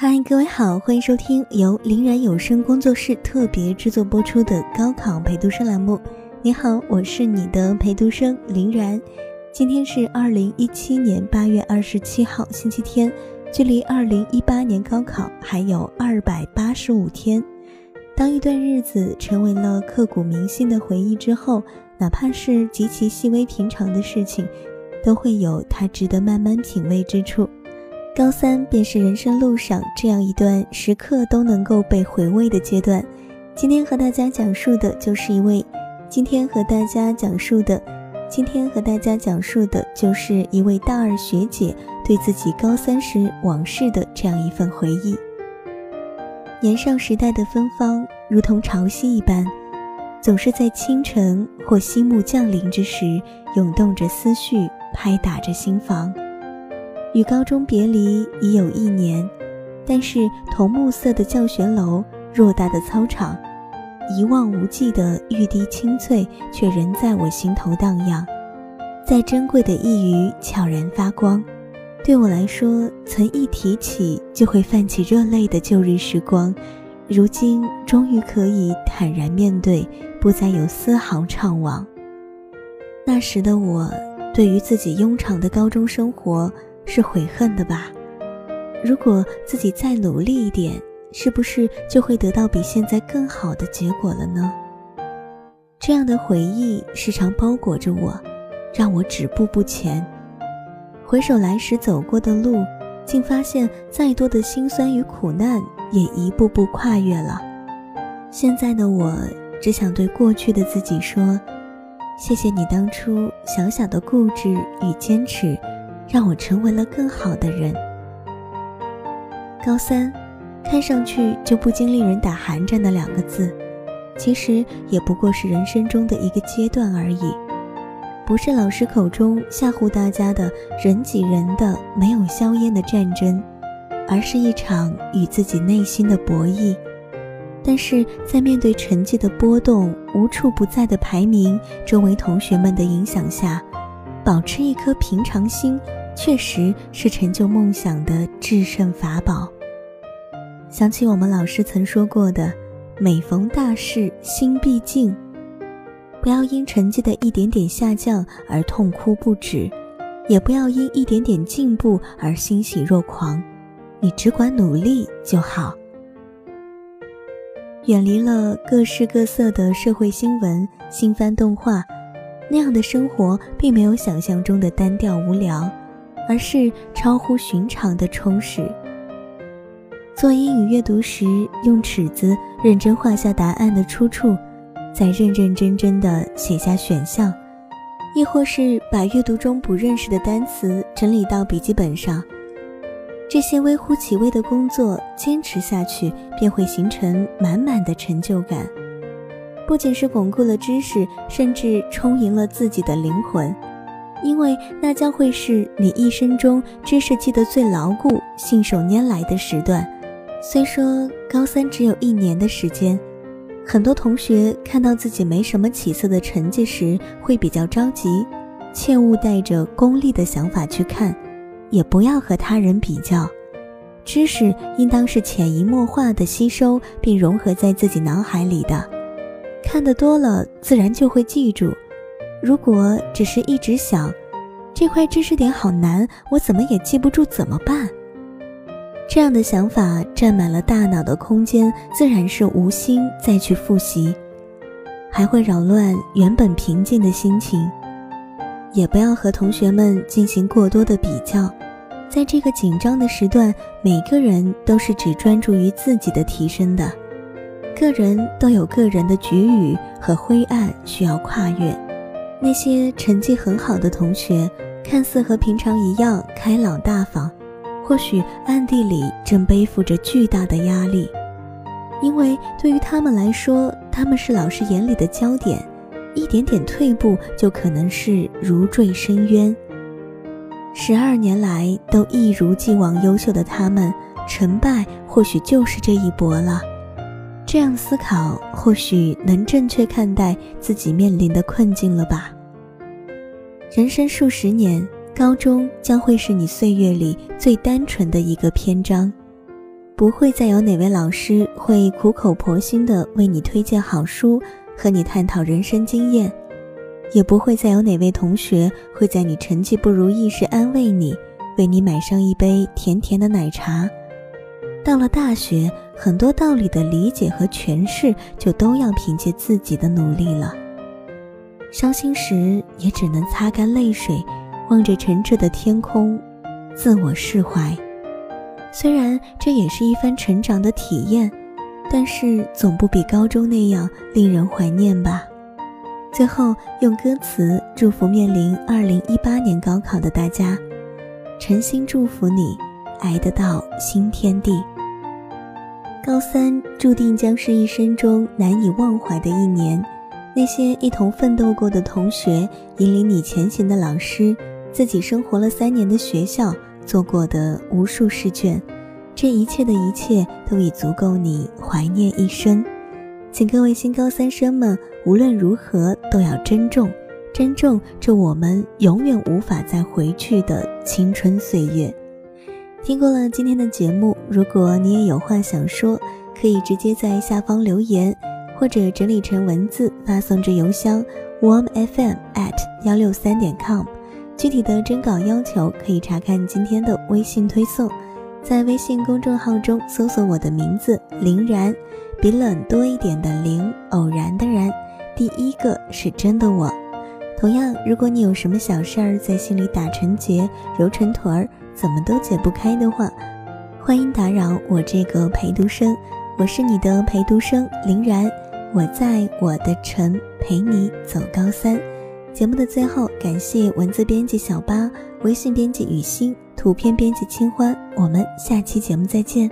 嗨，各位好，欢迎收听由林然有声工作室特别制作播出的高考陪读生栏目。你好，我是你的陪读生林然。今天是二零一七年八月二十七号，星期天，距离二零一八年高考还有二百八十五天。当一段日子成为了刻骨铭心的回忆之后，哪怕是极其细微平常的事情，都会有它值得慢慢品味之处。高三便是人生路上这样一段时刻都能够被回味的阶段。今天和大家讲述的就是一位，今天和大家讲述的，今天和大家讲述的就是一位大二学姐对自己高三时往事的这样一份回忆。年少时代的芬芳，如同潮汐一般，总是在清晨或夕暮降临之时，涌动着思绪，拍打着心房。与高中别离已有一年，但是同木色的教学楼、偌大的操场、一望无际的玉滴清翠，却仍在我心头荡漾。再珍贵的一隅悄然发光。对我来说，曾一提起就会泛起热泪的旧日时光，如今终于可以坦然面对，不再有丝毫怅惘。那时的我，对于自己庸常的高中生活。是悔恨的吧？如果自己再努力一点，是不是就会得到比现在更好的结果了呢？这样的回忆时常包裹着我，让我止步不前。回首来时走过的路，竟发现再多的辛酸与苦难也一步步跨越了。现在的我，只想对过去的自己说：谢谢你当初小小的固执与坚持。让我成为了更好的人。高三，看上去就不禁令人打寒战的两个字，其实也不过是人生中的一个阶段而已，不是老师口中吓唬大家的人挤人的没有硝烟的战争，而是一场与自己内心的博弈。但是在面对成绩的波动、无处不在的排名、周围同学们的影响下，保持一颗平常心。确实是成就梦想的制胜法宝。想起我们老师曾说过的：“每逢大事心必静，不要因成绩的一点点下降而痛哭不止，也不要因一点点进步而欣喜若狂，你只管努力就好。”远离了各式各色的社会新闻、新番动画，那样的生活并没有想象中的单调无聊。而是超乎寻常的充实。做英语阅读时，用尺子认真画下答案的出处，再认认真真的写下选项，亦或是把阅读中不认识的单词整理到笔记本上。这些微乎其微的工作，坚持下去便会形成满满的成就感。不仅是巩固了知识，甚至充盈了自己的灵魂。因为那将会是你一生中知识记得最牢固、信手拈来的时段。虽说高三只有一年的时间，很多同学看到自己没什么起色的成绩时会比较着急，切勿带着功利的想法去看，也不要和他人比较。知识应当是潜移默化的吸收并融合在自己脑海里的，看得多了，自然就会记住。如果只是一直想，这块知识点好难，我怎么也记不住，怎么办？这样的想法占满了大脑的空间，自然是无心再去复习，还会扰乱原本平静的心情。也不要和同学们进行过多的比较，在这个紧张的时段，每个人都是只专注于自己的提升的，个人都有个人的局域和灰暗需要跨越。那些成绩很好的同学，看似和平常一样开朗大方，或许暗地里正背负着巨大的压力，因为对于他们来说，他们是老师眼里的焦点，一点点退步就可能是如坠深渊。十二年来都一如既往优秀的他们，成败或许就是这一搏了。这样思考，或许能正确看待自己面临的困境了吧。人生数十年，高中将会是你岁月里最单纯的一个篇章。不会再有哪位老师会苦口婆心地为你推荐好书，和你探讨人生经验，也不会再有哪位同学会在你成绩不如意时安慰你，为你买上一杯甜甜的奶茶。到了大学，很多道理的理解和诠释就都要凭借自己的努力了。伤心时也只能擦干泪水，望着澄澈的天空，自我释怀。虽然这也是一番成长的体验，但是总不比高中那样令人怀念吧。最后用歌词祝福面临二零一八年高考的大家，诚心祝福你，挨得到新天地。高三注定将是一生中难以忘怀的一年，那些一同奋斗过的同学，引领你前行的老师，自己生活了三年的学校，做过的无数试卷，这一切的一切都已足够你怀念一生。请各位新高三生们，无论如何都要珍重，珍重这我们永远无法再回去的青春岁月。听过了今天的节目，如果你也有话想说，可以直接在下方留言，或者整理成文字发送至邮箱 warmfm at 幺六三点 com。具体的征稿要求可以查看今天的微信推送，在微信公众号中搜索我的名字林然，比冷多一点的林，偶然的然，第一个是真的我。同样，如果你有什么小事儿在心里打成结、揉成团儿。怎么都解不开的话，欢迎打扰我这个陪读生，我是你的陪读生林然，我在我的城陪你走高三。节目的最后，感谢文字编辑小八，微信编辑雨欣，图片编辑清欢，我们下期节目再见。